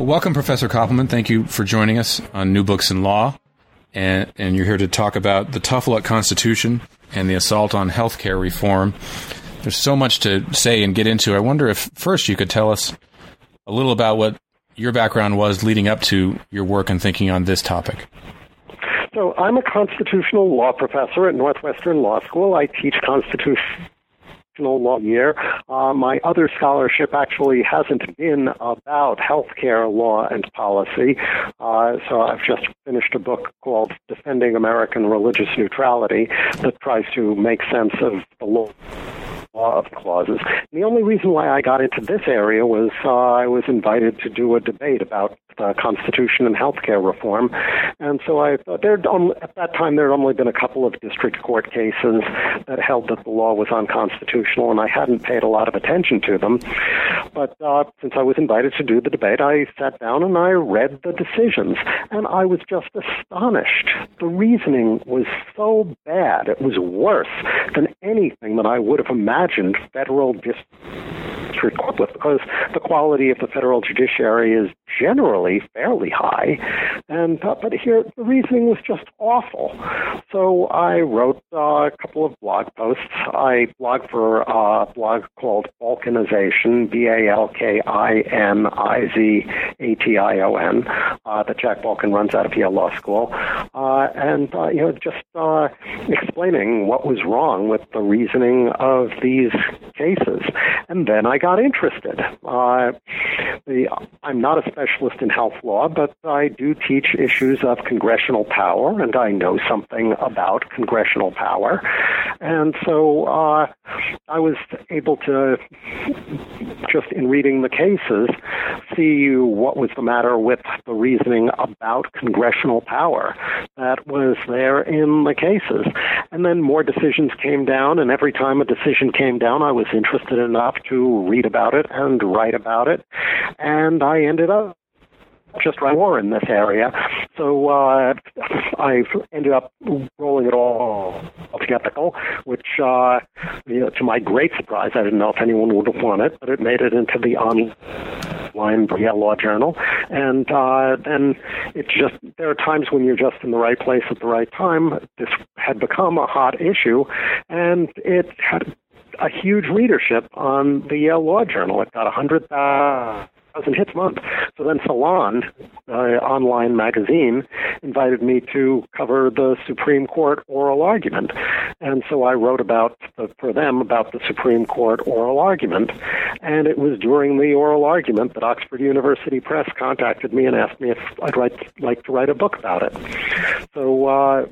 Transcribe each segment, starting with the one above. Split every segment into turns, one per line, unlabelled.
Well, welcome, Professor Koppelman. Thank you for joining us on New Books in Law. And, and you're here to talk about the Tough Luck Constitution and the assault on healthcare reform. There's so much to say and get into. I wonder if first you could tell us a little about what your background was leading up to your work and thinking on this topic.
So, I'm a constitutional law professor at Northwestern Law School. I teach constitution law year. Uh, my other scholarship actually hasn't been about healthcare law and policy. Uh, so I've just finished a book called Defending American Religious Neutrality that tries to make sense of the law law of clauses. And the only reason why I got into this area was uh, I was invited to do a debate about the Constitution and healthcare reform, and so I thought there at that time there had only been a couple of district court cases that held that the law was unconstitutional, and I hadn't paid a lot of attention to them. But uh, since I was invited to do the debate, I sat down and I read the decisions, and I was just astonished. The reasoning was so bad; it was worse than anything that I would have imagined federal district court because the quality of the federal judiciary is generally fairly high. And uh, but here the reasoning was just awful. So I wrote uh, a couple of blog posts. I blog for a blog called Balkinization, B A L K I N I Z A T I O N, uh, that Jack Balkin runs out of Yale Law School, uh, and uh, you know just uh, explaining what was wrong with the reasoning of these cases. And then I got interested. Uh, the, I'm not a specialist in health law, but I do teach issues of congressional power, and I know something about congressional power. And so uh, I was able to, just in reading the cases, see what was the matter with the reasoning about congressional power that was there in the cases. And then more decisions came down, and every time a decision came down, I was interested enough to read about it and write about it. And I ended up just writing more in this area. So uh, I've ended up rolling it all together, which, uh, you know, to my great surprise, I didn't know if anyone would have it, but it made it into the online Law Journal. And uh, then it just, there are times when you're just in the right place at the right time. This had become a hot issue, and it had a huge readership on the Yale Law Journal. It got 100,000 thousand hits a month. So then Salon, uh, online magazine, invited me to cover the Supreme Court oral argument, and so I wrote about the, for them about the Supreme Court oral argument. And it was during the oral argument that Oxford University Press contacted me and asked me if I'd write, like to write a book about it. So, uh,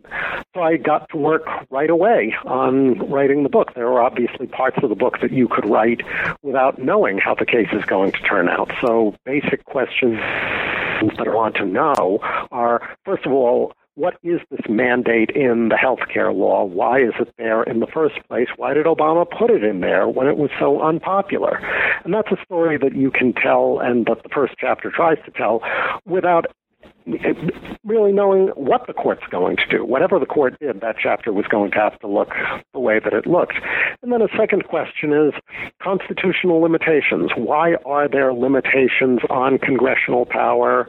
so I got to work right away on writing the book. There are obviously parts of the book that you could write without knowing how the case is going to turn out. So basic questions that I want to know are first of all, what is this mandate in the healthcare law? Why is it there in the first place? Why did Obama put it in there when it was so unpopular? And that's a story that you can tell and that the first chapter tries to tell without really knowing what the court's going to do. Whatever the court did, that chapter was going to have to look the way that it looked. And then a second question is constitutional limitations. Why are there limitations on congressional power?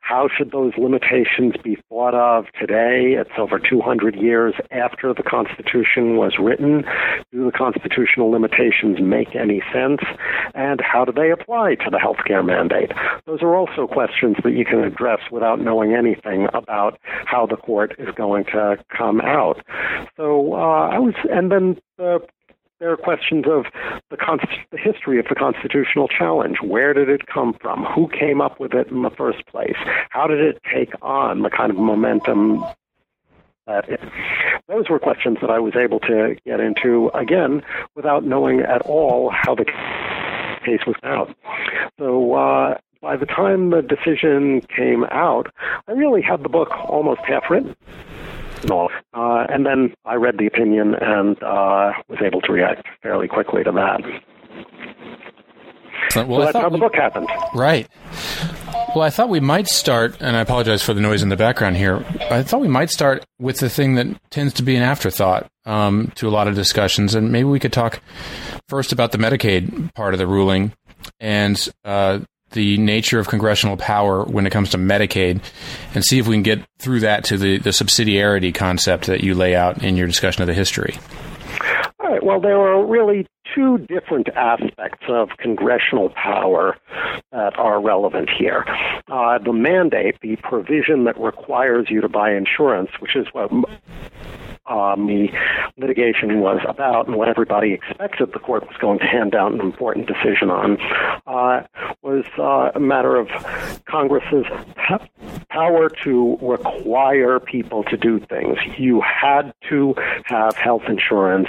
How should those limitations be thought of today? It's over 200 years after the Constitution was written. Do the constitutional limitations make any sense? And how do they apply to the healthcare mandate? Those are also questions that you can address without without knowing anything about how the court is going to come out. So uh, I was, and then the there are questions of the, the, history of the constitutional challenge. Where did it come from? Who came up with it in the first place? How did it take on the kind of momentum that it? Those were questions that I was able to get into, again, without knowing at all how the case was out. So uh, by the time the decision came out, I really had the book almost half written. No. Uh, and then I read the opinion and uh, was able to react fairly quickly to that.
So, well,
so that's how the book happened.
Right. Well, I thought we might start, and I apologize for the noise in the background here. I thought we might start with the thing that tends to be an afterthought um, to a lot of discussions, and maybe we could talk first about the Medicaid part of the ruling and uh, the nature of congressional power when it comes to Medicaid, and see if we can get through that to the, the subsidiarity concept that you lay out in your discussion of the history.
All right. Well, there are really two different aspects of congressional power that are relevant here. Uh, the mandate, the provision that requires you to buy insurance, which is what um, the litigation was about and what everybody expected the court was going to hand down an important decision on, uh, was uh, a matter of Congress's power to require people to do things. You had to have health insurance.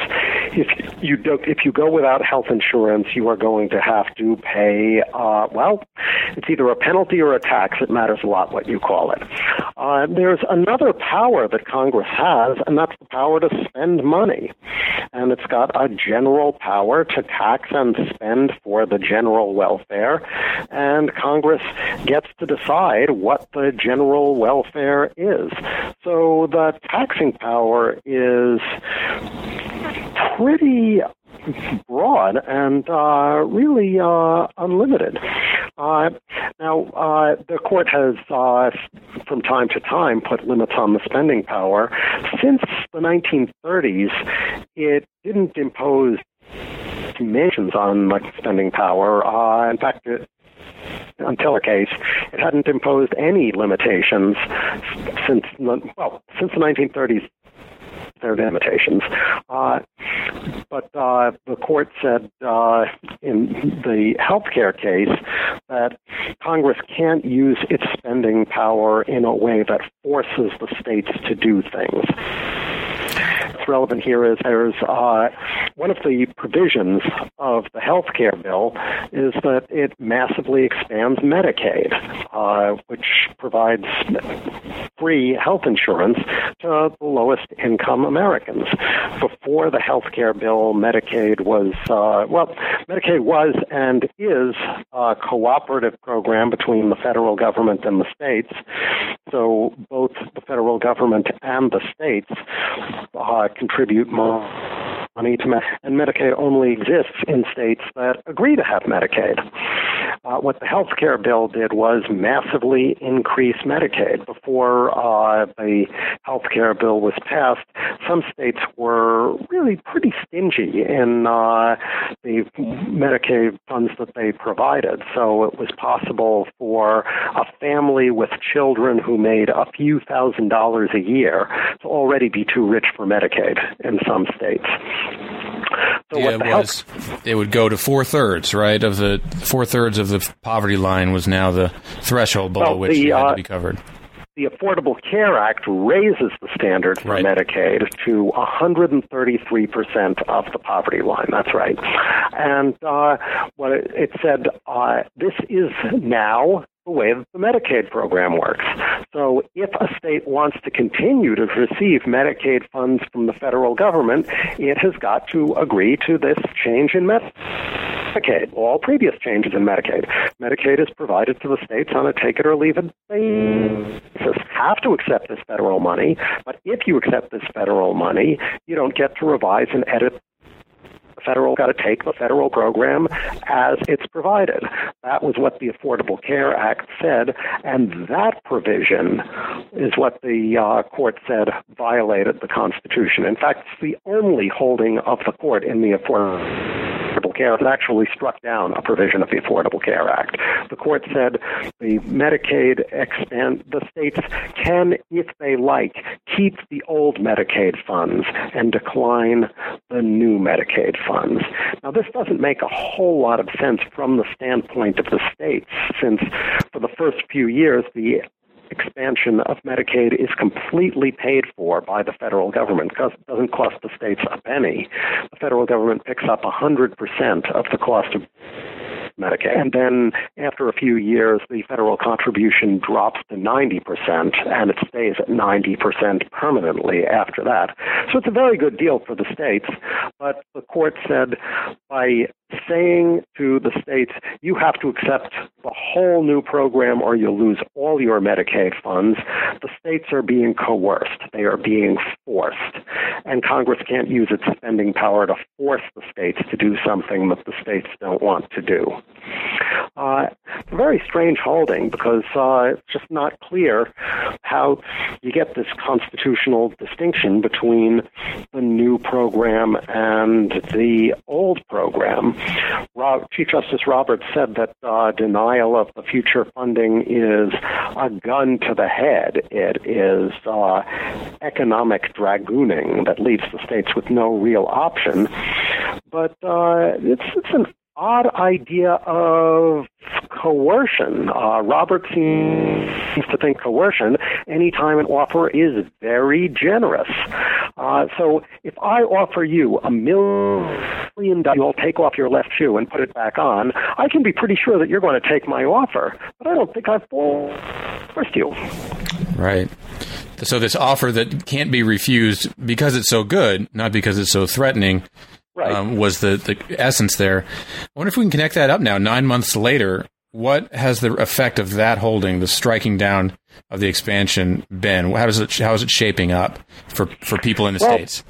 If you don't, if you go without health insurance, you are going to have to pay. Uh, well, it's either a penalty or a tax. It matters a lot what you call it. Uh, there's another power that Congress has, and that's the power to spend money. And it's got a general power to tax and spend for the general welfare. And Congress gets to decide what the general welfare is. So the taxing power is pretty broad and uh, really uh, unlimited. Uh, now, uh, the court has, uh, from time to time, put limits on the spending power. Since the 1930s, it didn't impose limitations on like, spending power. Uh, in fact, it, until a case, it hadn't imposed any limitations since well since the 1930s their limitations. Uh, uh, the court said uh, in the healthcare case that Congress can't use its spending power in a way that forces the states to do things relevant here is there's uh, one of the provisions of the health care bill is that it massively expands Medicaid, uh, which provides free health insurance to the lowest income Americans. Before the health care bill, Medicaid was, uh, well, Medicaid was and is a cooperative program between the federal government and the states. So both the federal government and the states uh, contribute more money to Medicaid, and Medicaid only exists in states that agree to have Medicaid. Uh, what the health care bill did was massively increase Medicaid. Before uh, the health care bill was passed, some states were really pretty stingy in uh, the Medicaid funds that they provided. So it was possible for a family with children who made a few thousand dollars a year to already be too rich for Medicaid in some states.
So yeah, it was. It would go to four thirds, right? Of the four thirds of the poverty line was now the threshold below well, which the, you had uh, to be covered.
The Affordable Care Act raises the standard for right. Medicaid to 133% of the poverty line. That's right. And uh, what it, it said, uh, this is now the way that the Medicaid program works. So if a state wants to continue to receive Medicaid funds from the federal government, it has got to agree to this change in Medicaid. All previous changes in Medicaid. Medicaid is provided to the states on a take it or leave it basis. Have to accept this federal money, but if you accept this federal money, you don't get to revise and edit federal got to take the federal program as it's provided. That was what the Affordable Care Act said, and that provision is what the uh, court said violated the Constitution. In fact, it's the only holding of the court in the Affordable Care that actually struck down a provision of the Affordable Care Act. The court said the Medicaid expand the states can, if they like, keep the old Medicaid funds and decline the new Medicaid funds. Now, this doesn't make a whole lot of sense from the standpoint of the states, since for the first few years, the expansion of Medicaid is completely paid for by the federal government it doesn't cost the states a penny. The federal government picks up 100% of the cost of Medicaid. And then after a few years, the federal contribution drops to 90%, and it stays at 90% permanently after that. So it's a very good deal for the states. But the court said by saying to the states, you have to accept the whole new program or you'll lose all your Medicaid funds, the states are being coerced. They are being forced. And Congress can't use its spending power to force the states to do something that the states don't want to do. Uh, very strange holding because uh, it's just not clear how you get this constitutional distinction between the new program and the old program. Chief Justice Roberts said that uh, denial of the future funding is a gun to the head. It is uh, economic dragooning that leaves the states with no real option. But uh, it's it's an odd idea of coercion. Uh, Robert seems to think coercion anytime an offer is very generous. Uh, so if I offer you a million dollars, you'll take off your left shoe and put it back on, I can be pretty sure that you're going to take my offer. But I don't think I've forced you.
Right. So this offer that can't be refused because it's so good, not because it's so threatening, right. um, was the, the essence there. I wonder if we can connect that up now, nine months later. What has the effect of that holding, the striking down of the expansion, been? How is it how is it shaping up for, for people in the well, states?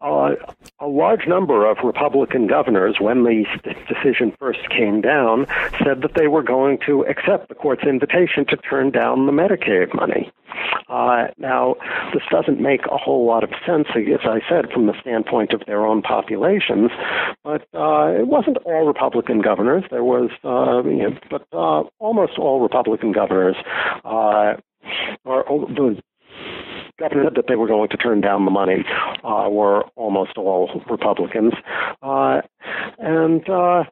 Uh, a large number of Republican governors, when the decision first came down, said that they were going to accept the court's invitation to turn down the Medicaid money. Uh, now, this doesn't make a whole lot of sense, as I said, from the standpoint of their own populations, but uh, it wasn't all Republican governors. There was, uh, you know, but uh, almost all Republican governors, uh, or the governor that they were going to turn down the money uh, were almost all Republicans, uh, and uh,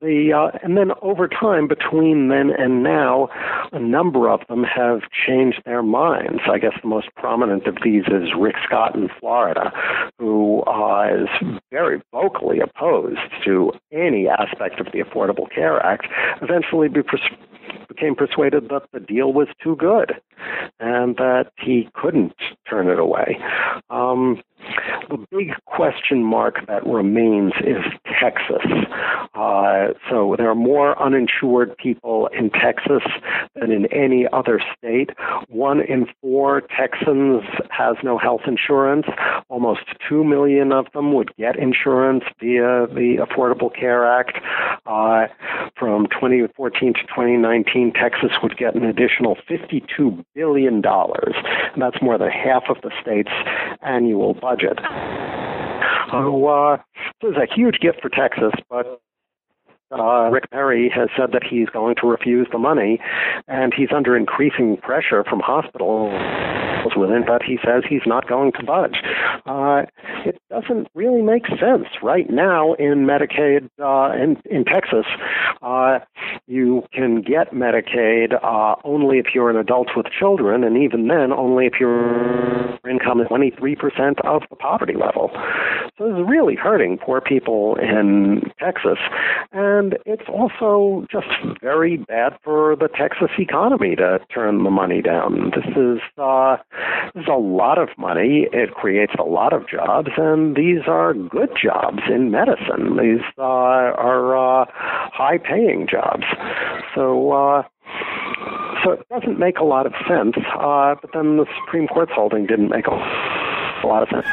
the uh, and then over time between then and now, a number of them have changed their minds. I guess the most prominent of these is Rick Scott in Florida, who uh, is very vocally opposed to any aspect of the Affordable Care Act. Eventually, be pers- became persuaded that the deal was too good and that he couldn't turn it away. Um, the big question mark that remains is Texas. Uh, so there are more uninsured people in Texas than in any other state. One in four Texans has no health insurance. Almost two million of them would get insurance via the Affordable Care Act. Uh, from 2014 to 2019, Texas would get an additional $52 billion. And that's more than half of the state's annual budget. So, uh, this is a huge gift for Texas, but uh, Rick Perry has said that he's going to refuse the money, and he's under increasing pressure from hospitals within, but he says he's not going to budge. Uh, it doesn't really make sense right now in Medicaid uh, in in Texas. Uh, you can get Medicaid uh, only if you're an adult with children, and even then, only if your income is 23% of the poverty level. So this is really hurting poor people in Texas, and it's also just very bad for the Texas economy to turn the money down. This is uh, this is a lot of money. It creates a lot of jobs, and these are good jobs in medicine. These uh, are uh, high-paying jobs. So. Uh, so it doesn't make a lot of sense, uh, but then the Supreme Court's holding didn't make a, lot of sense.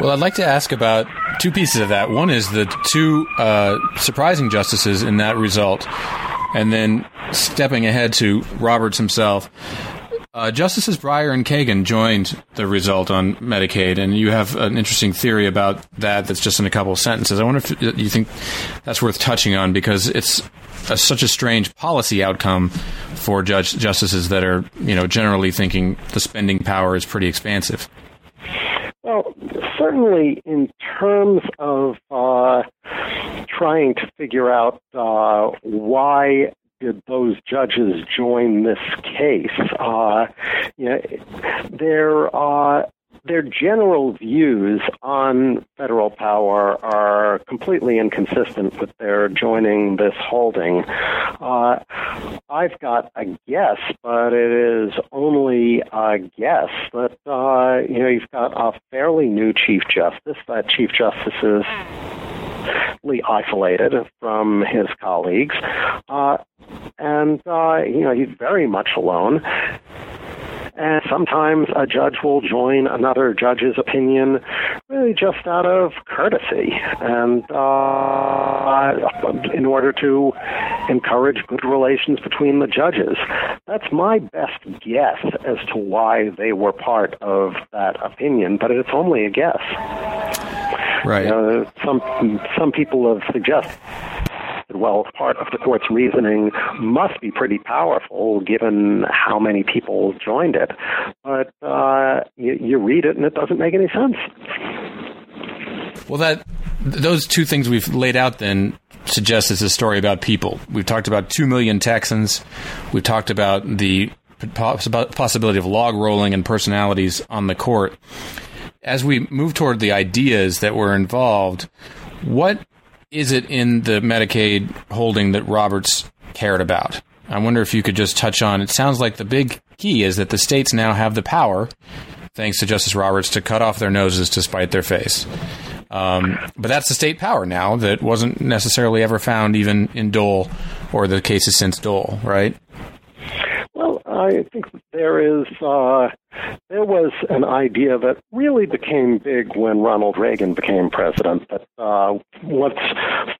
Well, I'd like to ask about two pieces of that. One is the two uh, surprising justices in that result, and then stepping ahead to Roberts himself. Uh, Justices Breyer and Kagan joined the result on Medicaid, and you have an interesting theory about that that's just in a couple of sentences. I wonder if you think that's worth touching on because it's a, such a strange policy outcome for judge justices that are, you know, generally thinking the spending power is pretty expansive.
Well, certainly in terms of uh, trying to figure out uh, why did those judges join this case? Uh, you know, uh, their general views on federal power are completely inconsistent with their joining this holding. Uh, I've got a guess, but it is only a guess that uh, you know you've got a fairly new chief justice. That chief justice is isolated from his colleagues, uh, and uh, you know he's very much alone. And sometimes a judge will join another judge's opinion really just out of courtesy and uh, in order to encourage good relations between the judges. That's my best guess as to why they were part of that opinion, but it's only a guess.
Right.
Uh, some some people have suggested well, part of the court's reasoning must be pretty powerful given how many people joined it. But uh, you, you read it and it doesn't make any sense.
Well, that those two things we've laid out then suggest it's a story about people. We've talked about two million Texans. We've talked about the possibility of log rolling and personalities on the court. As we move toward the ideas that were involved, what is it in the Medicaid holding that Roberts cared about? I wonder if you could just touch on. It sounds like the big key is that the states now have the power, thanks to Justice Roberts, to cut off their noses to spite their face. Um, but that's the state power now that wasn't necessarily ever found even in Dole or the cases since Dole, right?
Well, I think there is uh, there was an idea that really became big when Ronald Reagan became president. That uh, what's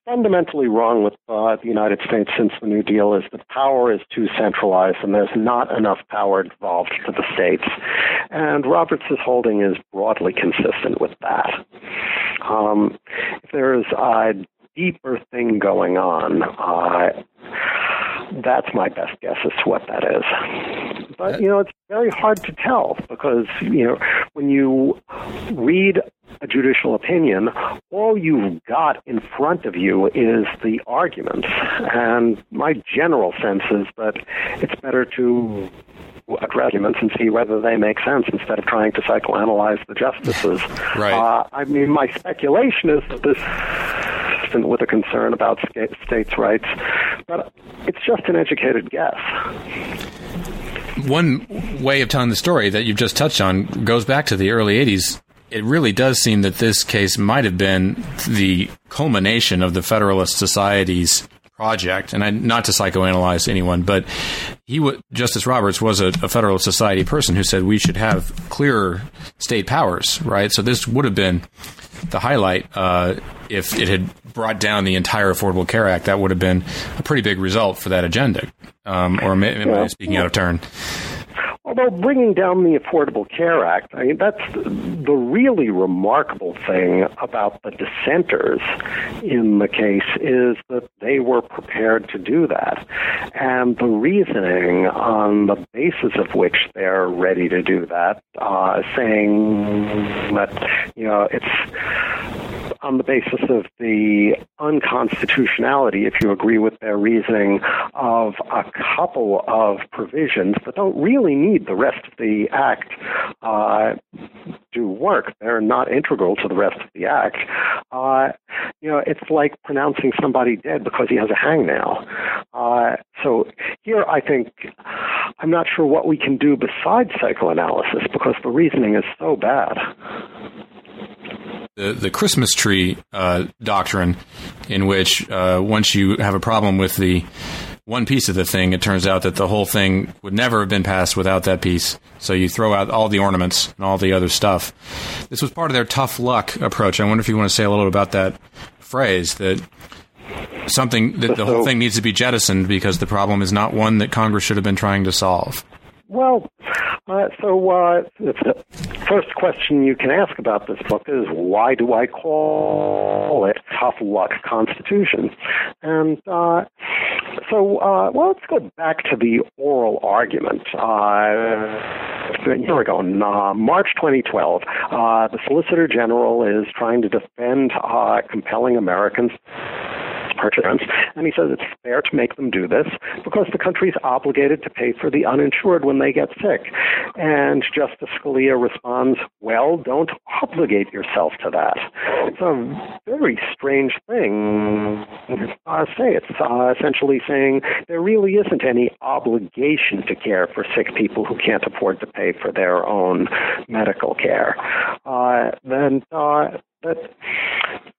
fundamentally wrong with uh, the United States since the New Deal is that power is too centralized and there's not enough power devolved to the states. And Roberts' holding is broadly consistent with that. Um, if there's a deeper thing going on. Uh, that's my best guess as to what that is. But, you know, it's very hard to tell because, you know, when you read a judicial opinion, all you've got in front of you is the arguments. And my general sense is that it's better to address arguments and see whether they make sense instead of trying to psychoanalyze the justices.
right.
Uh, I mean, my speculation is that this consistent with a concern about states' rights, but it's just an educated guess.
One way of telling the story that you've just touched on goes back to the early 80s. It really does seem that this case might have been the culmination of the Federalist Society's project, and I, not to psychoanalyze anyone, but he, w- Justice Roberts, was a, a Federalist Society person who said we should have clearer state powers, right? So this would have been the highlight. Uh, if it had brought down the entire Affordable Care Act, that would have been a pretty big result for that agenda. Um, or am, am I speaking out of turn?
Although bringing down the Affordable Care Act, I mean, that's the really remarkable thing about the dissenters in the case is that they were prepared to do that. And the reasoning on the basis of which they're ready to do that, uh, saying that, you know, it's on the basis of the unconstitutionality, if you agree with their reasoning, of a couple of provisions that don't really need the rest of the Act uh, to work. They're not integral to the rest of the Act. Uh, you know, it's like pronouncing somebody dead because he has a hangnail. Uh, so here, I think I'm not sure what we can do besides psychoanalysis because the reasoning is so bad
the, the Christmas tree uh, doctrine, in which uh, once you have a problem with the one piece of the thing, it turns out that the whole thing would never have been passed without that piece. So you throw out all the ornaments and all the other stuff. This was part of their tough luck approach. I wonder if you want to say a little about that phrase that something that the whole thing needs to be jettisoned because the problem is not one that Congress should have been trying to solve.
Well, uh, so uh, the first question you can ask about this book is why do I call it Tough Luck Constitution? And uh, so, uh, well, let's go back to the oral argument. Uh, here we go. In uh, March 2012, the Solicitor General is trying to defend compelling Americans purchase. And he says it's fair to make them do this because the country's obligated to pay for the uninsured when they get sick. And Justice Scalia responds, well, don't obligate yourself to that. It's a very strange thing. Uh, say it's uh, essentially saying there really isn't any obligation to care for sick people who can't afford to pay for their own medical care. Uh, then uh, that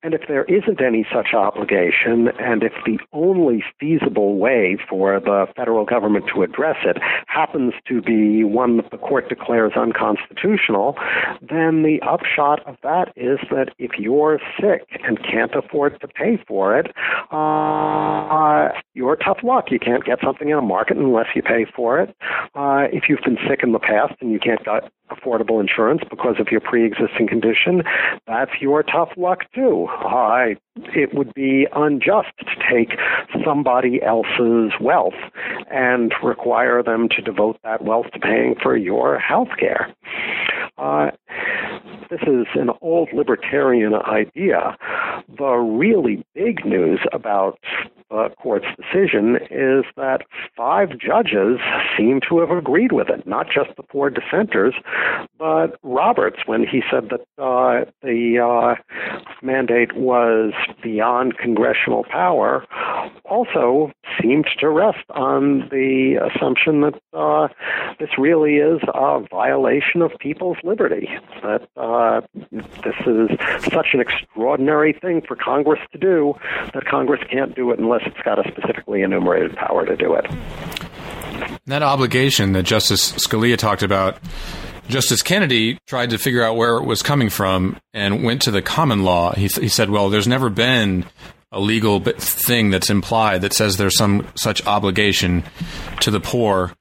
and if there isn't any such obligation, and if the only feasible way for the federal government to address it happens to be one that the court declares unconstitutional, then the upshot of that is that if you're sick and can't afford to pay for it, uh, you're tough luck. You can't get something in a market unless you pay for it. Uh, if you've been sick in the past and you can't get affordable insurance because of your pre-existing condition, that's your tough luck too. I, it would be unjust to take somebody else's wealth and require them to devote that wealth to paying for your health care. Uh, this is an old libertarian idea. The really big news about the court's decision is that five judges seem to have agreed with it, not just the four dissenters, but Roberts when he said that uh, the uh, mandate was beyond congressional power also seemed to rest on the assumption that uh, this really is a violation of people's liberty, that uh, this is such an extraordinary thing for Congress to do that Congress can't do it unless it's got a specifically enumerated power to do it.
That obligation that Justice Scalia talked about Justice Kennedy tried to figure out where it was coming from and went to the common law. He, he said, well, there's never been a legal thing that's implied that says there's some such obligation to the poor.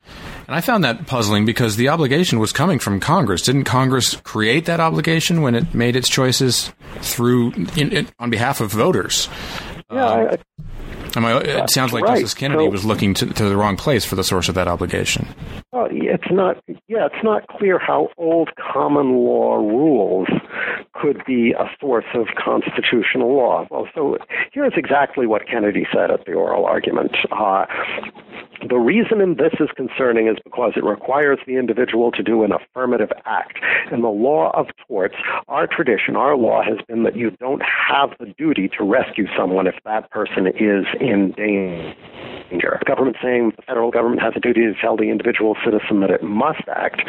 And I found that puzzling because the obligation was coming from Congress. Didn't Congress create that obligation when it made its choices through in, in, on behalf of voters?
Yeah, um, I,
I, it sounds like right. Justice Kennedy so, was looking to, to, the wrong place for the source of that obligation.
It's not. Yeah, it's not clear how old common law rules could be a source of constitutional law. Well, so here's exactly what Kennedy said at the oral argument. Uh, the reason this is concerning is because it requires the individual to do an affirmative act. In the law of torts, our tradition, our law has been that you don't have the duty to rescue someone if that person is in danger The government saying the federal government has a duty to tell the individual citizen that it must act,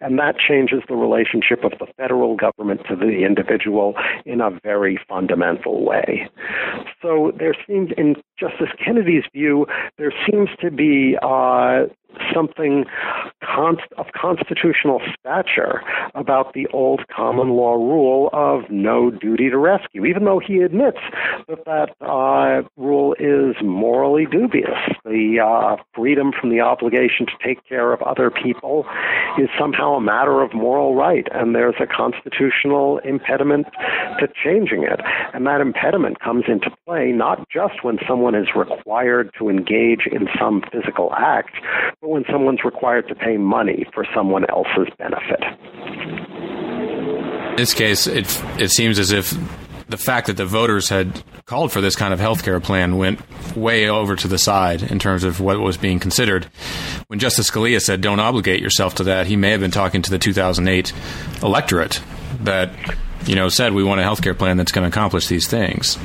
and that changes the relationship of the federal government to the individual in a very fundamental way. So there seems, in Justice Kennedy's view, there seems to be uh, something const- of constitutional stature about the old common law rule of no duty to rescue, even though he admits that that uh, rule is morally dubious. The uh, freedom from the obligation to take care of other people is somehow a matter of moral right, and there's a constitutional impediment to changing it. And that impediment comes into play not just when someone is required to engage in some physical act, when someone's required to pay money for someone else's benefit.
In this case, it, it seems as if the fact that the voters had called for this kind of health care plan went way over to the side in terms of what was being considered. When Justice Scalia said, don't obligate yourself to that, he may have been talking to the 2008 electorate that, you know, said we want a health care plan that's going to accomplish these things.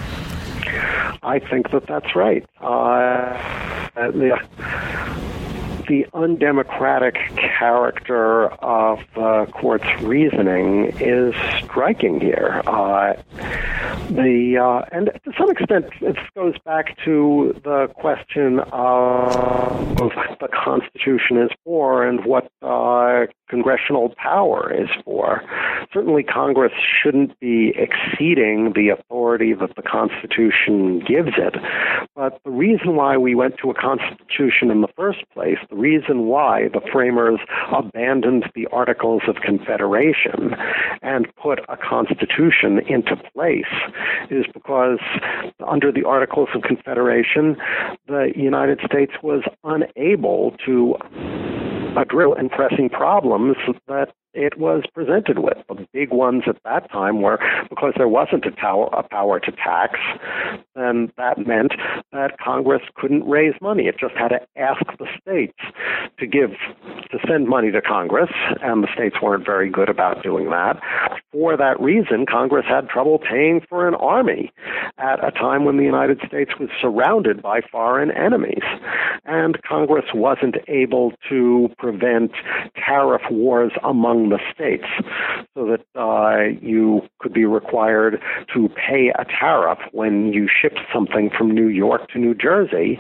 I think that that's right. Uh, the, the undemocratic character of the court's reasoning is striking here. Uh, the uh, and to some extent, it goes back to the question of what the Constitution is for and what uh, congressional power is for. Certainly, Congress shouldn't be exceeding the authority that the Constitution gives it. But the reason why we went to a Constitution in the first place, the reason why the framers abandoned the Articles of Confederation and put a Constitution into place, is because under the Articles of Confederation, the United States was unable to address and pressing problems that it was presented with. The big ones at that time were because there wasn't a, tower, a power to tax, then that meant that Congress couldn't raise money. It just had to ask the states to give to send money to Congress, and the states weren't very good about doing that. For that reason, Congress had trouble paying for an army at a time when the United States was surrounded by foreign enemies. And Congress wasn't able to prevent tariff wars among the states so that uh, you could be required to pay a tariff when you shipped something from New York to New Jersey.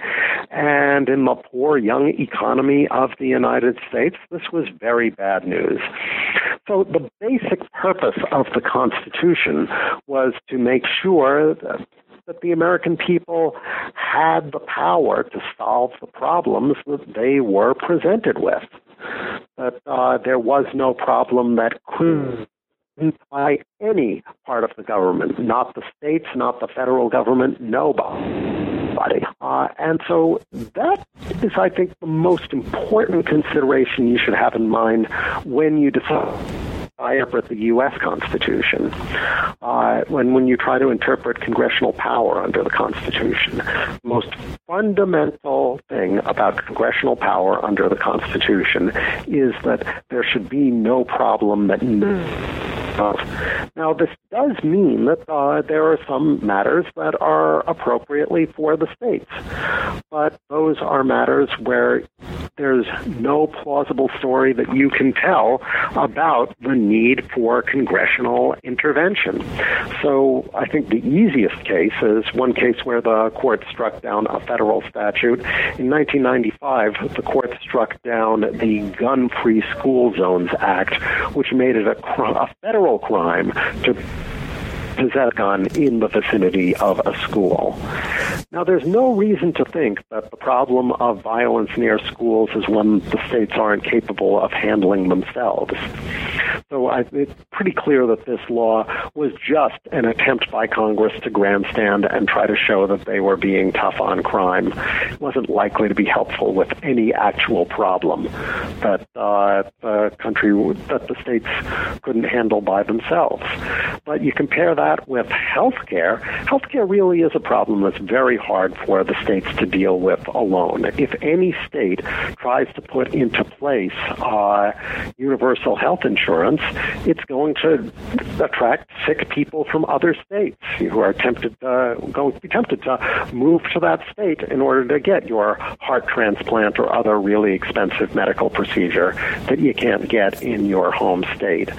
And in the poor young economy of the United States, this was very bad news. So the basic purpose of the Constitution was to make sure that that the American people had the power to solve the problems that they were presented with. That uh, there was no problem that could by any part of the government, not the states, not the federal government, nobody. Uh, and so that is, I think, the most important consideration you should have in mind when you decide interpret the U.S. Constitution. Uh, when when you try to interpret congressional power under the Constitution, the most fundamental thing about congressional power under the Constitution is that there should be no problem that. Uh, now, this does mean that uh, there are some matters that are appropriately for the states, but those are matters where there's no plausible story that you can tell about the need for congressional intervention. So I think the easiest case is one case where the court struck down a federal statute. In 1995, the court struck down the Gun Free School Zones Act, which made it a, a federal crime to possess gun in the vicinity of a school. Now, there's no reason to think that the problem of violence near schools is one the states aren't capable of handling themselves. So I, it's pretty clear that this law was just an attempt by Congress to grandstand and try to show that they were being tough on crime. It wasn't likely to be helpful with any actual problem that uh, the country, that the states couldn't handle by themselves. But you compare that with healthcare. Healthcare really is a problem that's very hard for the states to deal with alone. If any state tries to put into place uh, universal health insurance, it's going to attract sick people from other states who are tempted, uh, going to be tempted to move to that state in order to get your heart transplant or other really expensive medical procedure that you can't get in your home state.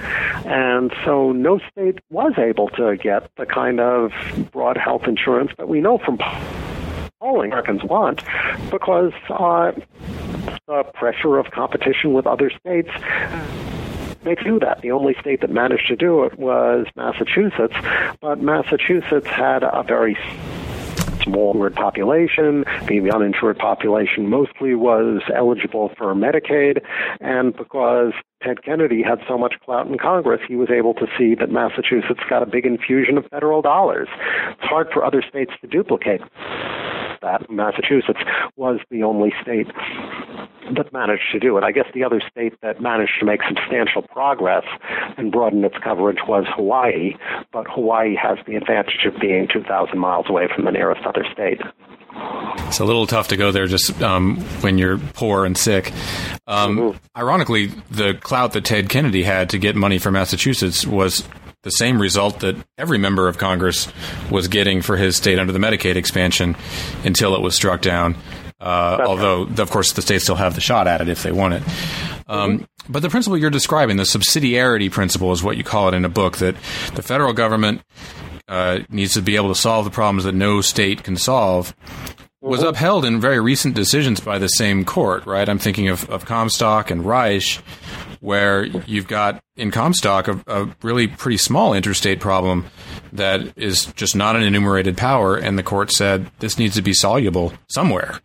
And so no state was able to get the kind of broad health insurance that we know from polling Americans want because uh, the pressure of competition with other states they do that. The only state that managed to do it was Massachusetts, but Massachusetts had a very small population. The uninsured population mostly was eligible for Medicaid, and because Ted Kennedy had so much clout in Congress, he was able to see that Massachusetts got a big infusion of federal dollars. It's hard for other states to duplicate that. Massachusetts was the only state that managed to do it. I guess the other state that managed to make substantial progress and broaden its coverage was Hawaii, but Hawaii has the advantage of being 2,000 miles away from the nearest other state.
It's a little tough to go there just um, when you're poor and sick. Um, mm-hmm. Ironically, the clout that Ted Kennedy had to get money for Massachusetts was the same result that every member of Congress was getting for his state under the Medicaid expansion until it was struck down. Uh, although, of course, the states still have the shot at it if they want it. Um, mm-hmm. But the principle you're describing, the subsidiarity principle, is what you call it in a book that the federal government uh, needs to be able to solve the problems that no state can solve. Was mm-hmm. upheld in very recent decisions by the same court, right? I'm thinking of, of Comstock and Raich, where you've got in Comstock a, a, really pretty small interstate problem that is just not an enumerated power, and the court said this needs to be soluble somewhere.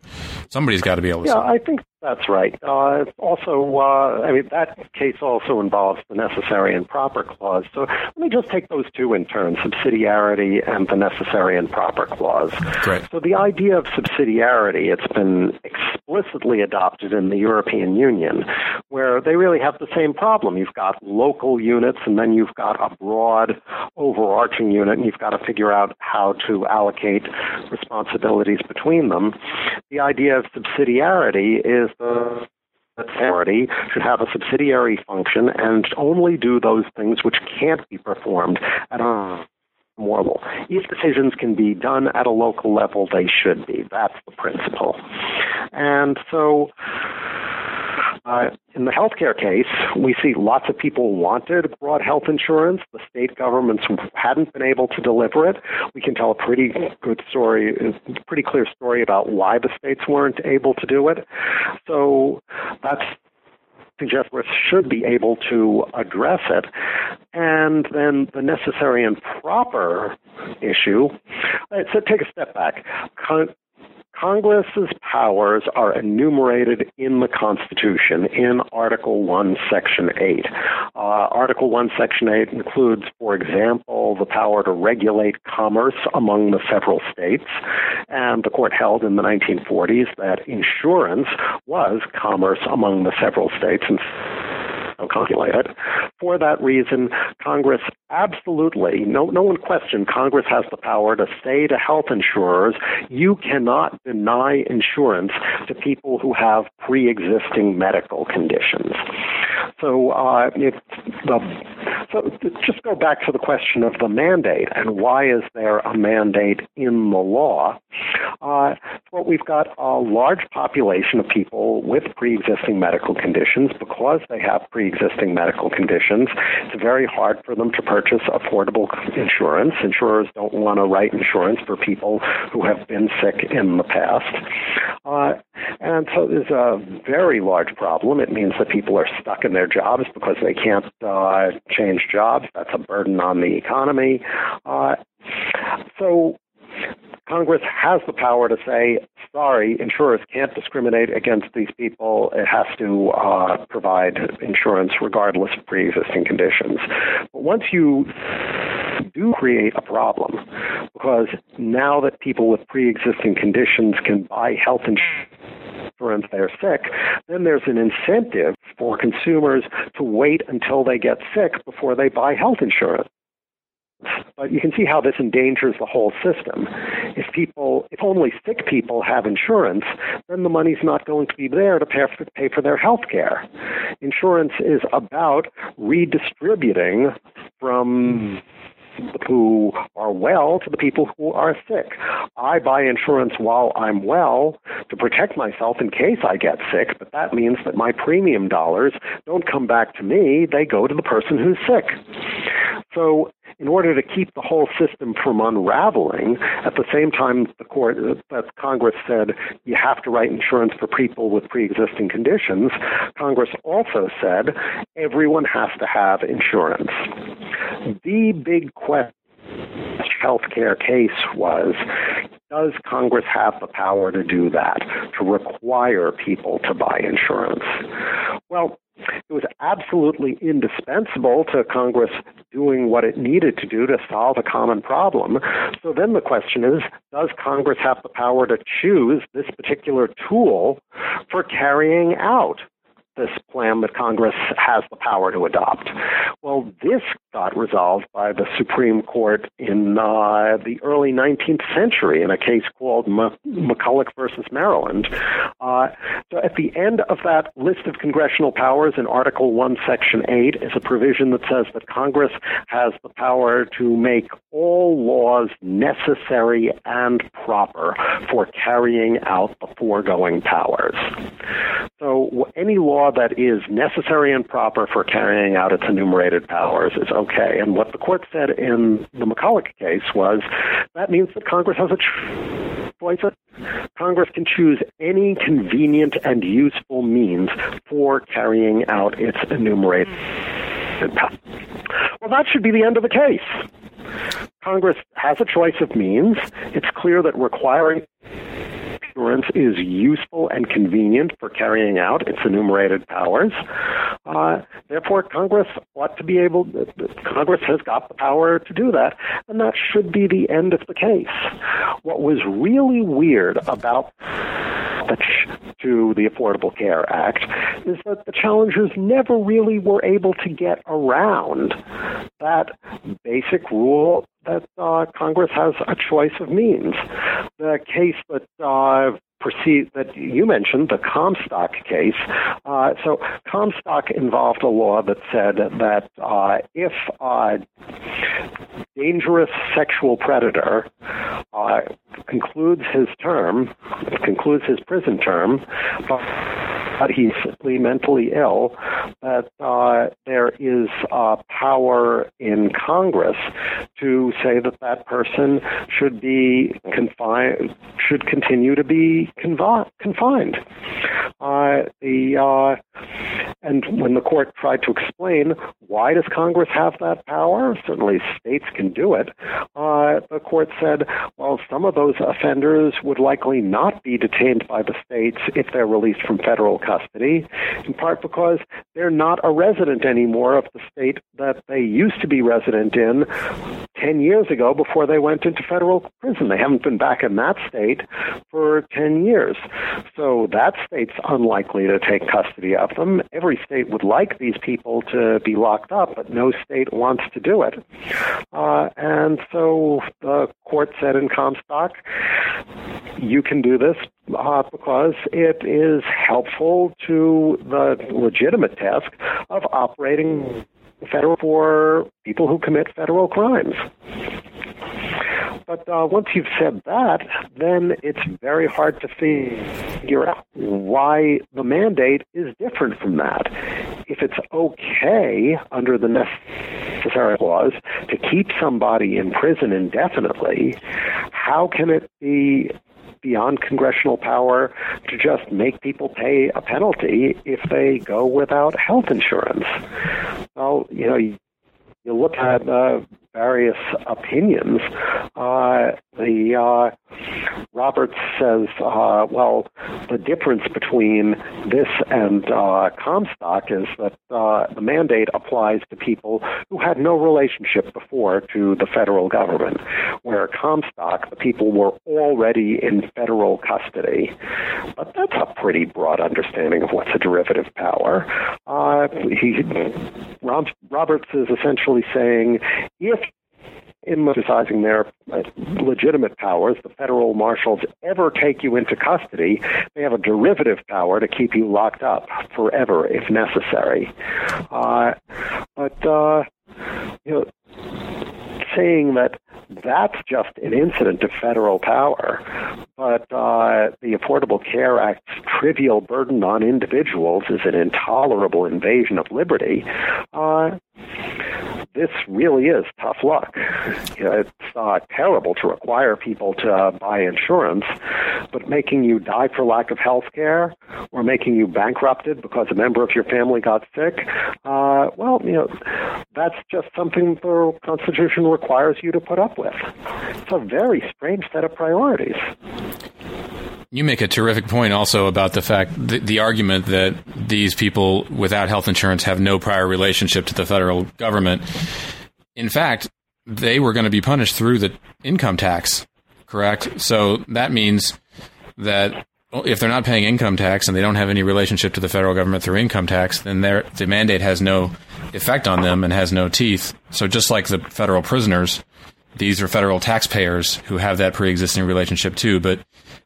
Somebody's got to be able to.
Yeah, I think that's right. Uh, also, uh, I mean, that case also involves the necessary and proper clause. So let me just take those two in turn subsidiarity and the necessary and proper clause.
Great.
So the idea of subsidiarity, it's been explicitly adopted in the European Union, where they really have the same problem. You've got local units, and then you've got a broad, overarching unit, and you've got to figure out how to allocate responsibilities between them. The idea of subsidiarity is the authority should have a subsidiary function and only do those things which can't be performed at a more level. If decisions can be done at a local level, they should be. That's the principle. And so uh, in the healthcare case, we see lots of people wanted broad health insurance. The state governments hadn't been able to deliver it. We can tell a pretty good story, a pretty clear story about why the states weren't able to do it. So that's suggest we should be able to address it. And then the necessary and proper issue, so take a step back. Congress's powers are enumerated in the Constitution in Article 1, Section 8. Uh, Article 1, Section 8 includes, for example, the power to regulate commerce among the several states. And the court held in the 1940s that insurance was commerce among the several states. And calculated. For that reason, Congress absolutely, no, no one questioned, Congress has the power to say to health insurers, you cannot deny insurance to people who have pre existing medical conditions. So, uh, it, the, so just go back to the question of the mandate and why is there a mandate in the law? Uh, well, we've got a large population of people with pre existing medical conditions because they have pre existing medical conditions. It's very hard for them to purchase affordable insurance. Insurers don't want to write insurance for people who have been sick in the past. Uh, and so there's a very large problem. It means that people are stuck in their jobs because they can't uh, change jobs. That's a burden on the economy. Uh, so Congress has the power to say, sorry, insurers can't discriminate against these people. It has to uh, provide insurance regardless of pre existing conditions. But once you do create a problem, because now that people with pre existing conditions can buy health insurance, insurance they're sick, then there's an incentive for consumers to wait until they get sick before they buy health insurance. But you can see how this endangers the whole system. If people, if only sick people have insurance, then the money's not going to be there to pay for, pay for their health care. Insurance is about redistributing from hmm. Who are well to the people who are sick. I buy insurance while I'm well to protect myself in case I get sick, but that means that my premium dollars don't come back to me, they go to the person who's sick. So in order to keep the whole system from unraveling, at the same time the court that Congress said you have to write insurance for people with pre-existing conditions, Congress also said everyone has to have insurance. The big question healthcare case was does Congress have the power to do that, to require people to buy insurance? Well, it was absolutely indispensable to Congress doing what it needed to do to solve a common problem. So then the question is does Congress have the power to choose this particular tool for carrying out this plan that Congress has the power to adopt. Well, this got resolved by the Supreme Court in uh, the early 19th century in a case called M- McCulloch versus Maryland. Uh, so at the end of that list of congressional powers in Article 1, Section 8 is a provision that says that Congress has the power to make all laws necessary and proper for carrying out the foregoing powers. So any law that is necessary and proper for carrying out its enumerated powers is okay. And what the court said in the McCulloch case was that means that Congress has a choice. Congress can choose any convenient and useful means for carrying out its enumerated powers. Well, that should be the end of the case. Congress has a choice of means. It's clear that requiring insurance is useful and convenient for carrying out its enumerated powers. Uh, therefore, Congress ought to be able, Congress has got the power to do that, and that should be the end of the case. What was really weird about to the Affordable Care Act is that the challengers never really were able to get around that basic rule that uh, Congress has a choice of means. The case that uh, proceed that you mentioned, the Comstock case. Uh, so Comstock involved a law that said that uh, if a dangerous sexual predator uh, concludes his term, concludes his prison term, but he's simply mentally ill, that uh, there is uh, power in Congress to say that that person should be confined, should continue to be confi- confined. Uh, the uh, and when the court tried to explain why does Congress have that power, certainly states can do it. Uh, the court said, well, some of those offenders would likely not be detained by the states if they're released from federal custody, in part because they're not a resident anymore of the state that they used to be resident in 10 years ago before they went into federal prison. They haven't been back in that state for 10 years. So that state's unlikely to take custody of them. Every state would like these people to be locked up, but no state wants to do it. Uh, and so the court said in Comstock, you can do this uh, because it is helpful to the legitimate task of operating federal for people who commit federal crimes. But uh, once you've said that, then it's very hard to figure out why the mandate is different from that. If it's okay under the necessary laws to keep somebody in prison indefinitely, how can it be beyond congressional power to just make people pay a penalty if they go without health insurance. Well, you know, you, you look at uh, various opinions. Uh, the uh, Roberts says, uh, well, the difference between this and uh, Comstock is that uh, the mandate applies to people who had no relationship before to the federal government, where Comstock, the people were already in federal custody. But that's a pretty broad understanding of what's a derivative power. Uh, he, Roberts is essentially saying if in their uh, legitimate powers, the federal marshals ever take you into custody, they have a derivative power to keep you locked up forever if necessary. Uh, but uh, you know, saying that that's just an incident of federal power, but uh, the Affordable Care Act's trivial burden on individuals is an intolerable invasion of liberty. Uh, this really is tough luck. You know, it's uh, terrible to require people to uh, buy insurance, but making you die for lack of health care or making you bankrupted because a member of your family got sick, uh, well, you know, that's just something the Constitution requires you to put up with. It's a very strange set of priorities.
You make a terrific point also about the fact the, the, argument that these people without health insurance have no prior relationship to the federal government. In fact, they were going to be punished through the income tax, correct? So that means that if they're not paying income tax and they don't have any relationship to the federal government through income tax, then the mandate has no effect on them and has no teeth. So just like the federal prisoners, these are federal taxpayers who have that pre-existing relationship too. But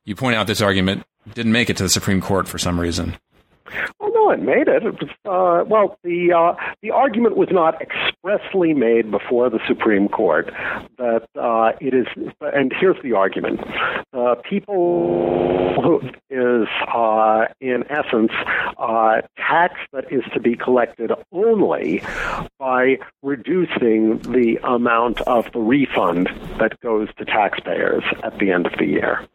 you point out this argument didn't make it to the Supreme Court for some reason.
It made it. uh, well, the uh, the argument was not expressly made before the Supreme Court that uh, it is. And here's the argument: uh, people who is, uh, in essence, uh, tax that is to be collected only by reducing the amount of the refund that goes to taxpayers at the end of the year.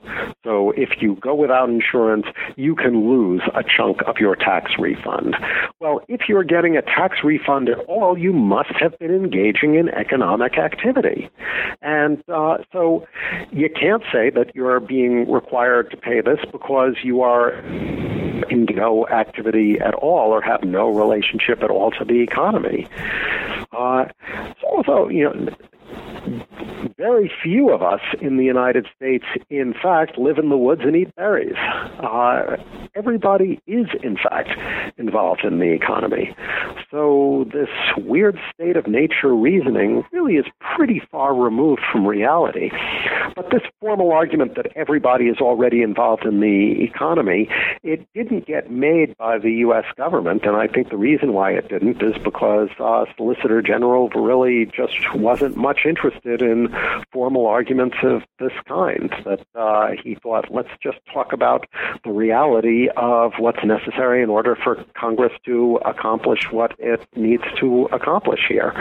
So if you go without insurance, you can lose a chunk of your tax refund. Well, if you're getting a tax refund at all, you must have been engaging in economic activity. And uh, so you can't say that you're being required to pay this because you are in no activity at all or have no relationship at all to the economy. Uh, so, you know, very few of us in the United States, in fact, live in the woods and eat berries. Uh, everybody is, in fact, involved in the economy. So this weird state of nature reasoning really is pretty far removed from reality. But this formal argument that everybody is already involved in the economy, it didn't get made by the U.S. government, and I think the reason why it didn't is because uh, Solicitor General Verrilli just wasn't much interested in formal arguments of this kind. That uh, he thought, let's just talk about the reality of what's necessary in order for Congress to accomplish what it needs to accomplish here.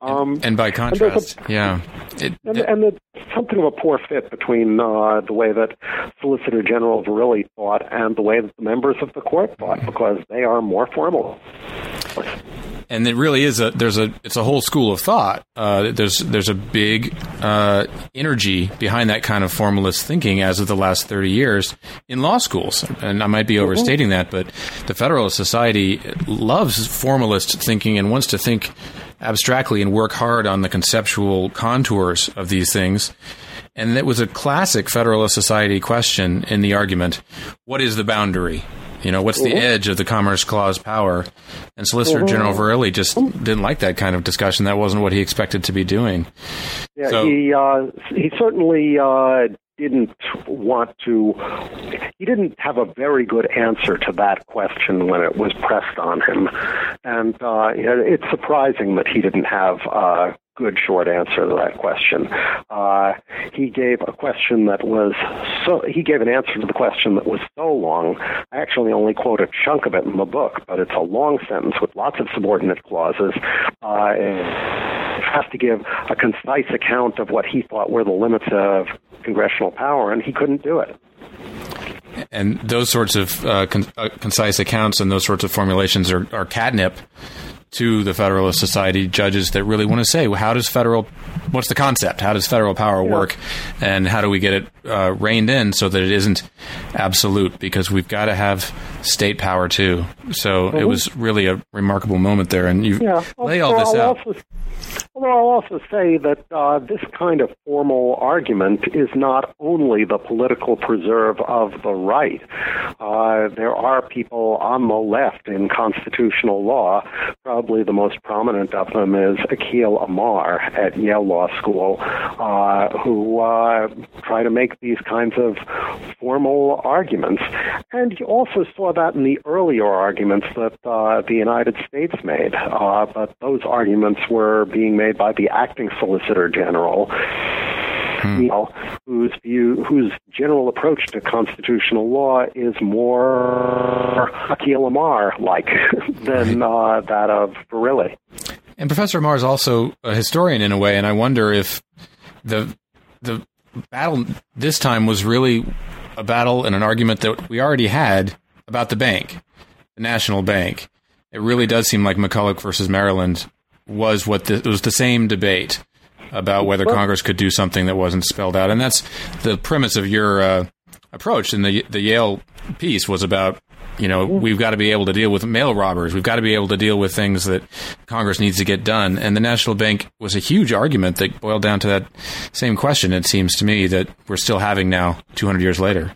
Um, and by contrast, a, yeah,
it, and, and there's something of a poor fit between uh, the way that Solicitor General Verrilli thought and the way that the members of the court thought, because they are more formal
and it really is a there's a it's a whole school of thought. Uh, there's there's a big uh, energy behind that kind of formalist thinking as of the last thirty years in law schools, and I might be overstating that, but the Federalist Society loves formalist thinking and wants to think abstractly and work hard on the conceptual contours of these things. And it was a classic Federalist Society question in the argument: What is the boundary? You know, what's the mm-hmm. edge of the Commerce Clause power? And Solicitor mm-hmm. General Verrilli just didn't like that kind of discussion. That wasn't what he expected to be doing.
Yeah, so, he uh, he certainly uh, didn't want to. He didn't have a very good answer to that question when it was pressed on him, and uh, it's surprising that he didn't have a good short answer to that question. Uh, he gave a question that was so, he gave an answer to the question that was so long. I actually only quote a chunk of it in the book, but it's a long sentence with lots of subordinate clauses. Uh, has to give a concise account of what he thought were the limits of congressional power, and he couldn't do it
and those sorts of uh, con- uh, concise accounts and those sorts of formulations are, are catnip to the Federalist Society judges that really want to say, well, how does federal, what's the concept? How does federal power yeah. work? And how do we get it uh, reined in so that it isn't absolute? Because we've got to have state power too. So mm-hmm. it was really a remarkable moment there. And you yeah. lay all this
I'll
out.
Also, although I'll also say that uh, this kind of formal argument is not only the political preserve of the right. Uh, there are people on the left in constitutional law probably the most prominent of them is Akhil Amar at Yale Law School, uh, who uh, try to make these kinds of formal arguments. And you also saw that in the earlier arguments that uh, the United States made, uh, but those arguments were being made by the acting Solicitor General hmm. whose view, whose general approach to constitutional law is more Akhil Amar like than uh, that of Verrilli.
And Professor Amar is also a historian in a way, and I wonder if the the battle this time was really a battle and an argument that we already had about the bank, the national bank. It really does seem like McCulloch versus Maryland was what the, it was the same debate about whether Congress could do something that wasn't spelled out, and that's the premise of your uh, approach. And the the Yale piece was about you know we've got to be able to deal with mail robbers. We've got to be able to deal with things that Congress needs to get done. And the National Bank was a huge argument that boiled down to that same question. It seems to me that we're still having now, 200 years later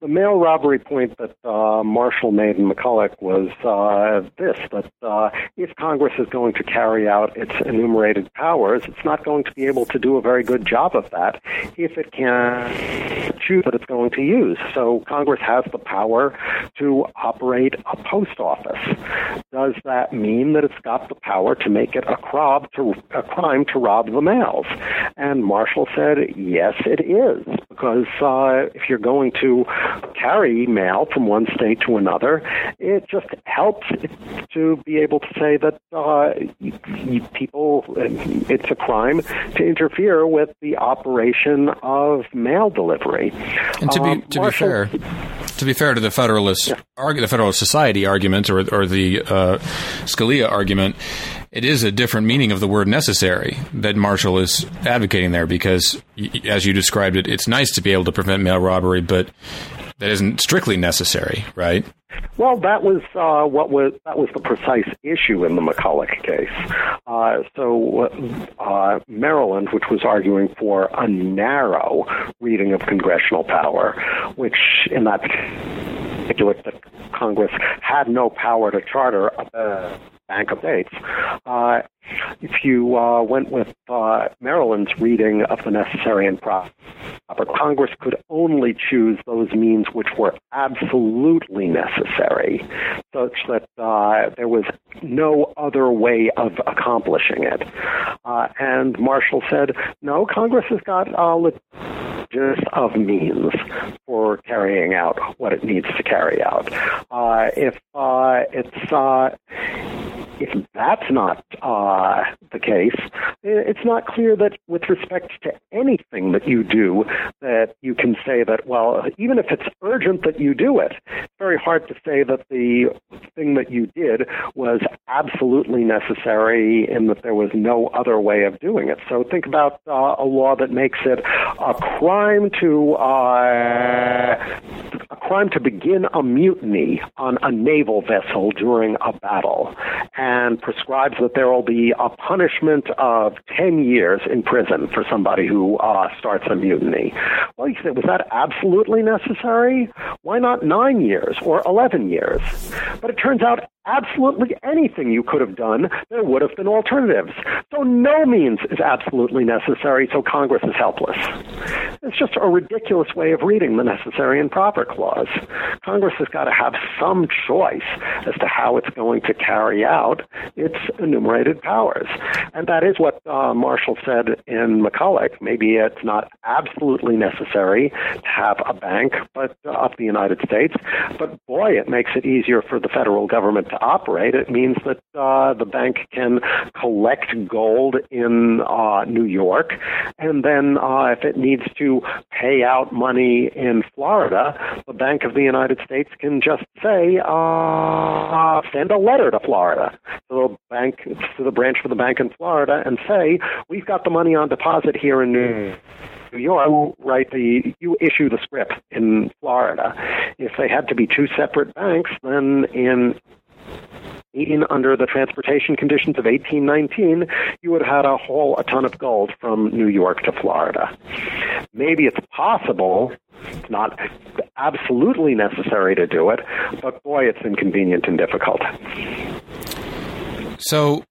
the mail robbery point that uh, Marshall made in McCulloch was uh, this that uh, if Congress is going to carry out its enumerated powers, it's not going to be able to do a very good job of that if it can choose that it's going to use. So Congress has the power to operate a post office. Does that mean that it's got the power to make it a, crime to, a crime to rob the mails? And Marshall said, yes, it is, because uh, if you're going to carry mail from one state to another, it just helps to be able to say that uh, people, it's a crime to interfere with the operation of mail delivery.
And to be um, to Marshall, be fair, to be fair to the Federalist, yeah. argue, the Federalist Society argument or or the uh, Scalia argument, it is a different meaning of the word necessary that Marshall is advocating there because, as you described it, it's nice to be able to prevent mail robbery, but that isn't strictly necessary, right?
Well, that was uh, what was that was the precise issue in the McCulloch case. Uh, so, uh, Maryland, which was arguing for a narrow reading of congressional power, which in that particular Congress had no power to charter bank of dates. Uh, if you uh, went with uh, Maryland's reading of the necessary and proper, Congress could only choose those means which were absolutely necessary, such that uh, there was no other way of accomplishing it. Uh, and Marshall said, no, Congress has got of means for carrying out what it needs to carry out. Uh, if it's if that's not uh, the case, it's not clear that with respect to anything that you do, that you can say that, well, even if it's urgent that you do it, it's very hard to say that the thing that you did was absolutely necessary and that there was no other way of doing it. So think about uh, a law that makes it a crime to uh, a crime to begin a mutiny on a naval vessel during a battle prescribes that there will be a punishment of 10 years in prison for somebody who uh, starts a mutiny. Well, you say, was that absolutely necessary? Why not nine years or 11 years? But it turns out absolutely anything you could have done, there would have been alternatives. So no means is absolutely necessary, so Congress is helpless. It's just a ridiculous way of reading the necessary and proper clause. Congress has got to have some choice as to how it's going to carry out its enumerated powers. And that is what uh, Marshall said in McCulloch. Maybe it's not absolutely necessary to have a bank but uh, of the United States, but boy, it makes it easier for the federal government to operate. It means that uh, the bank can collect gold in uh, New York, and then uh, if it needs to pay out money in Florida, the Bank of the United States can just say, uh, send a letter to Florida, to the bank, to the branch of the bank in Florida, and say, we've got the money on deposit here in New New York, right? The you issue the scrip in Florida. If they had to be two separate banks, then in under the transportation conditions of 1819, you would have had a whole a ton of gold from New York to Florida. Maybe it's possible, it's not absolutely necessary to do it, but boy, it's inconvenient and difficult.
So,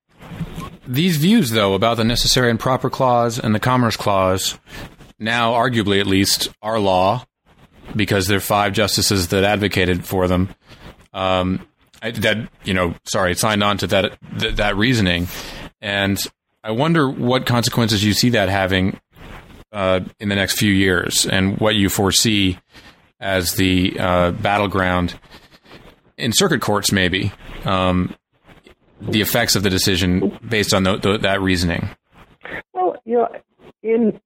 these views, though, about the necessary and proper clause and the commerce clause, now arguably at least, are law because there are five justices that advocated for them. Um, that you know, sorry, signed on to that th- that reasoning, and I wonder what consequences you see that having uh, in the next few years, and what you foresee as the uh, battleground in circuit courts, maybe um, the effects of the decision based on the, the, that reasoning.
Well, you know, in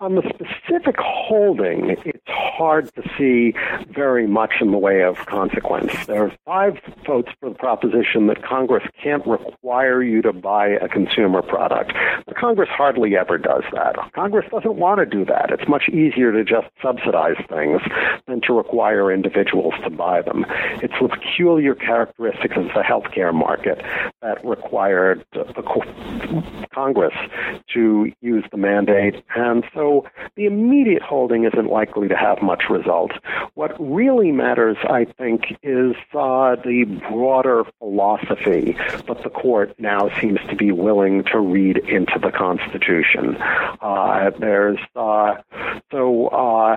on the specific holding, it's hard to see very much in the way of consequence. There are five votes for the proposition that Congress can't require you to buy a consumer product. But Congress hardly ever does that. Congress doesn't want to do that. It's much easier to just subsidize things than to require individuals to buy them. It's the peculiar characteristics of the healthcare market that required Congress to use the mandate and so the immediate holding isn't likely to have much result. What really matters, I think, is uh, the broader philosophy that the court now seems to be willing to read into the Constitution. Uh, there's uh, so uh,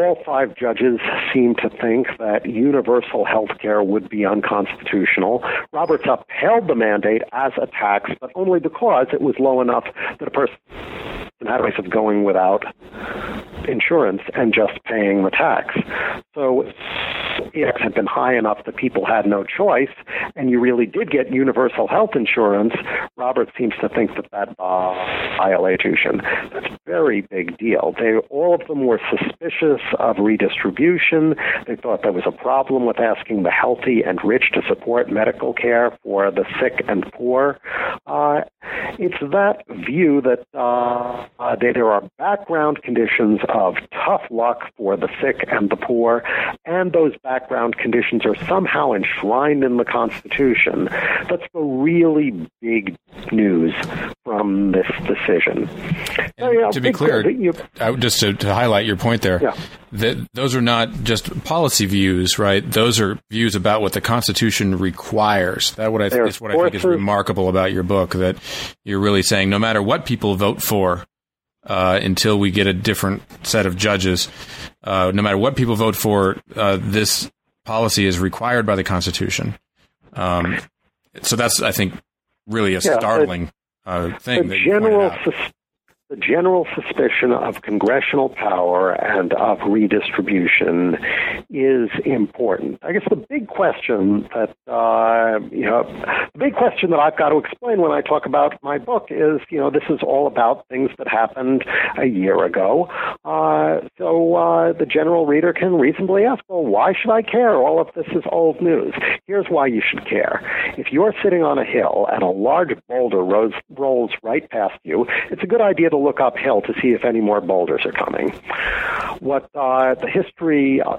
all five judges seem to think that universal health care would be unconstitutional. Roberts upheld the mandate as a tax, but only because it was low enough that a person had a choice of going without insurance and just paying the tax. So it had been high enough that people had no choice, and you really did get universal health insurance, Robert seems to think that that uh, violation. That's a very big deal. They all of them were suspicious of redistribution. They thought there was a problem with asking the healthy and rich to support medical care for the sick and poor. Uh, it's that view that uh, uh, there are background conditions of tough luck for the sick and the poor, and those background conditions are somehow enshrined in the Constitution. That's the really big news from this decision.
So, yeah, uh, to be clear, you, just to, to, highlight your point there,
yeah.
those are not just policy views, right? Those are views about what the Constitution requires. That what I th- is what I think is remarkable about your book. That you're really saying no matter what people vote for, uh, until we get a different set of judges, uh, no matter what people vote for, uh, this policy is required by the Constitution. Um, so that's, I think, really a yeah, startling uh, thing.
The general, sus- the general suspicion of congressional power and of redistribution is important. I guess the big question that uh, you know, the big question that I've got to explain when I talk about my book is, you know, this is all about things that happened a year ago. Uh, so uh, the general reader can reasonably ask, well, why should I care? All of this is old news. Here's why you should care. If you're sitting on a hill and a large boulder rolls, rolls right past you, it's a good idea to look uphill to see if any more boulders are coming. What uh, the history uh,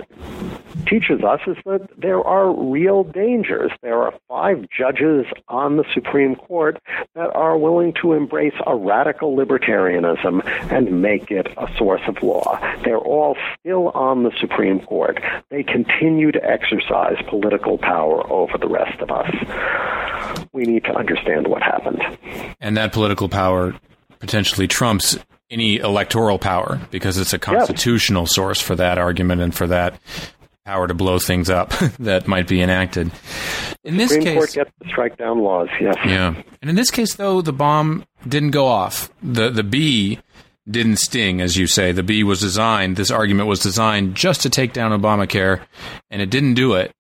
teaches us is that there are real dangers. There are five judges on the Supreme Court that are willing to embrace a radical libertarianism and make it a source of law. They're all still on the Supreme Court. They continue to exercise political power over the rest of us. We need to understand what happened.
And that political power potentially trumps any electoral power because it's a constitutional source for that argument and for that power to blow things up that might be enacted. In this
Supreme
case,
Court gets to strike down laws. Yes.
Yeah, and in this case, though, the bomb didn't go off. the The bee didn't sting, as you say. The bee was designed. This argument was designed just to take down Obamacare, and it didn't do it.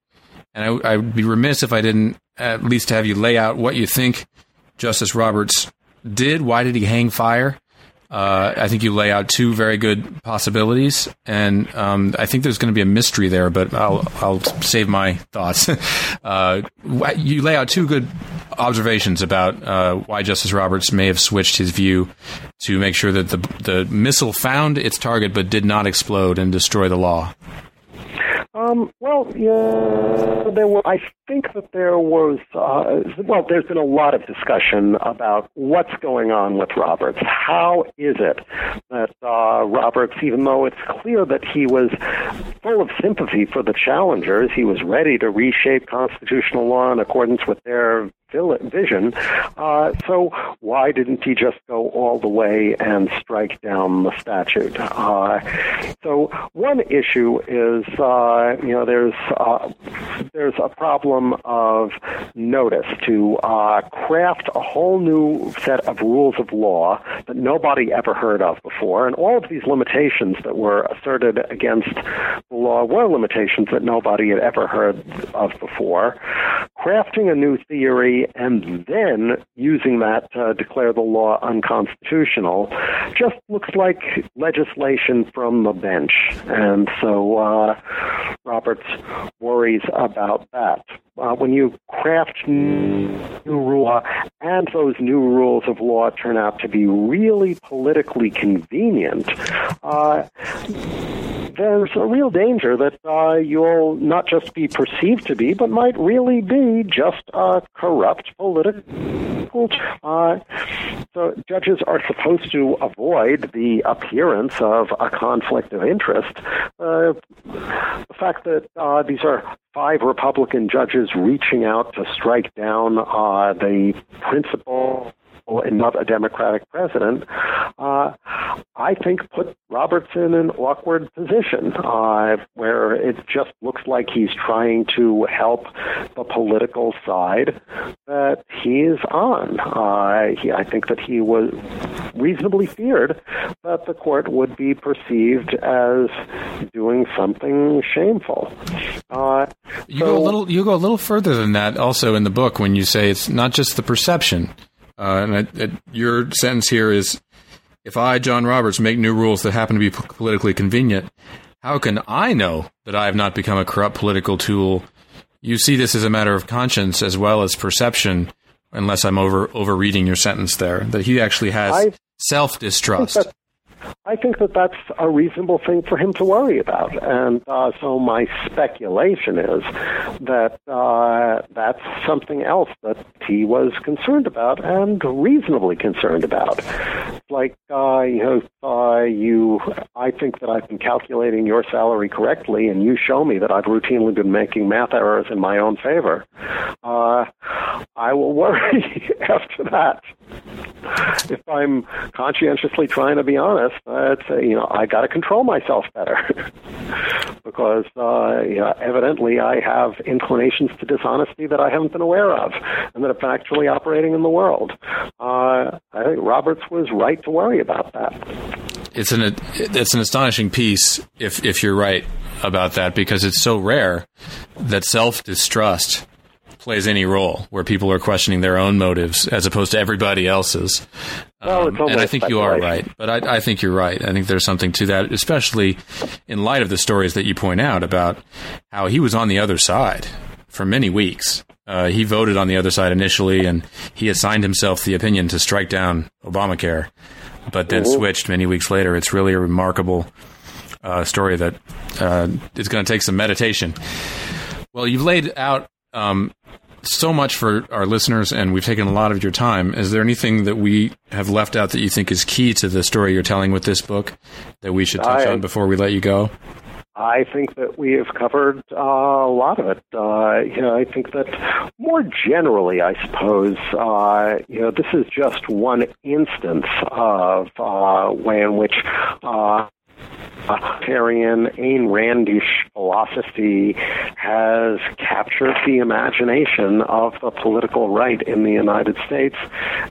And I, I would be remiss if I didn't at least have you lay out what you think Justice Roberts did. Why did he hang fire? Uh, I think you lay out two very good possibilities, and um, I think there's going to be a mystery there, but I'll, I'll save my thoughts. uh, you lay out two good observations about uh, why Justice Roberts may have switched his view to make sure that the the missile found its target but did not explode and destroy the law.
Um, well, yeah, there were. I think that there was. Uh, well, there's been a lot of discussion about what's going on with Roberts. How is it that uh, Roberts, even though it's clear that he was full of sympathy for the challengers, he was ready to reshape constitutional law in accordance with their vision. Uh, so why didn't he just go all the way and strike down the statute? Uh, so one issue is, uh, you know, there's uh, there's a problem of notice to uh, craft a whole new set of rules of law that nobody ever heard of before, and all of these limitations that were asserted against the law were limitations that nobody had ever heard of before. Crafting a new theory and then using that to declare the law unconstitutional just looks like legislation from the bench. And so uh, Roberts worries about that. Uh, when you craft new law and those new rules of law turn out to be really politically convenient, uh, there's a real danger that uh, you'll not just be perceived to be, but might really be just a corrupt political. Uh, so judges are supposed to avoid the appearance of a conflict of interest. Uh, the fact that uh, these are five Republican judges reaching out to strike down uh, the and not a Democratic president, uh, I think put Roberts in an awkward position uh, where it just looks like he's trying to help the political side that he is on. Uh, he, I think that he was reasonably feared that the court would be perceived as doing something shameful. Uh,
you so, go a little. You go a little further than that. Also in the book, when you say it's not just the perception. Uh, and it, it, your sentence here is if I, John Roberts, make new rules that happen to be politically convenient, how can I know that I have not become a corrupt political tool? You see this as a matter of conscience as well as perception, unless I'm over overreading your sentence there. That he actually has self distrust.
I think that that's a reasonable thing for him to worry about. And uh, so my speculation is that uh, that's something else that he was concerned about and reasonably concerned about. Like, uh, you know, uh, you, I think that I've been calculating your salary correctly, and you show me that I've routinely been making math errors in my own favor. Uh, I will worry after that. If I'm conscientiously trying to be honest, uh, you know, I got to control myself better because uh, you know, evidently I have inclinations to dishonesty that I haven't been aware of and that are actually operating in the world. Uh, I think Roberts was right to worry about that.
It's an it's an astonishing piece if if you're right about that because it's so rare that self distrust plays any role where people are questioning their own motives as opposed to everybody else's.
Well, um,
and I think you are right, but I, I, think you're right. I think there's something to that, especially in light of the stories that you point out about how he was on the other side for many weeks. Uh, he voted on the other side initially, and he assigned himself the opinion to strike down Obamacare, but then mm-hmm. switched many weeks later. It's really a remarkable uh, story that uh, is going to take some meditation. Well, you've laid out um, so much for our listeners, and we've taken a lot of your time. Is there anything that we have left out that you think is key to the story you're telling with this book that we should touch I, on before we let you go?
I think that we have covered uh, a lot of it. Uh, you know, I think that more generally, I suppose, uh, you know, this is just one instance of uh, way in which uh, authoritarian Ayn Randish philosophy has captured the imagination of the political right in the United States.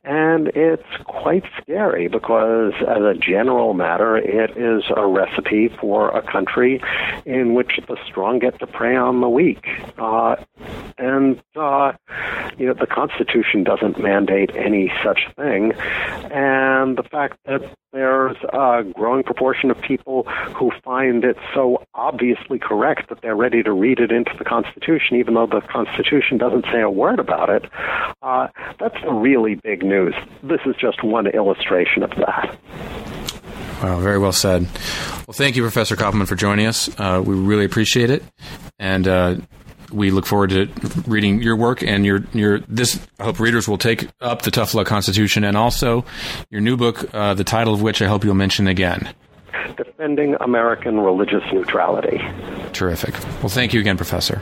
And it's quite scary because, as a general matter, it is a recipe for a country in which the strong get to prey on the weak. Uh, and, uh, you know, the Constitution doesn't mandate any such thing. And the fact that there's a growing proportion of people who find it so obviously correct that they're ready to read it into the Constitution, even though the Constitution doesn't say a word about it. Uh, that's really big news. This is just one illustration of that.
Wow, very well said. Well, thank you, Professor Koppelman, for joining us. Uh, we really appreciate it, and uh, we look forward to reading your work and your your this. I hope readers will take up the Tough Luck Constitution and also your new book, uh, the title of which I hope you'll mention again.
Defending American Religious Neutrality.
Terrific. Well, thank you again, Professor.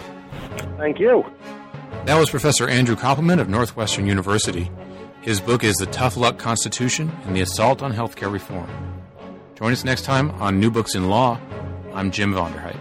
Thank you.
That was Professor Andrew Koppelman of Northwestern University. His book is The Tough Luck Constitution and the Assault on Healthcare Reform. Join us next time on New Books in Law. I'm Jim Vonderheit.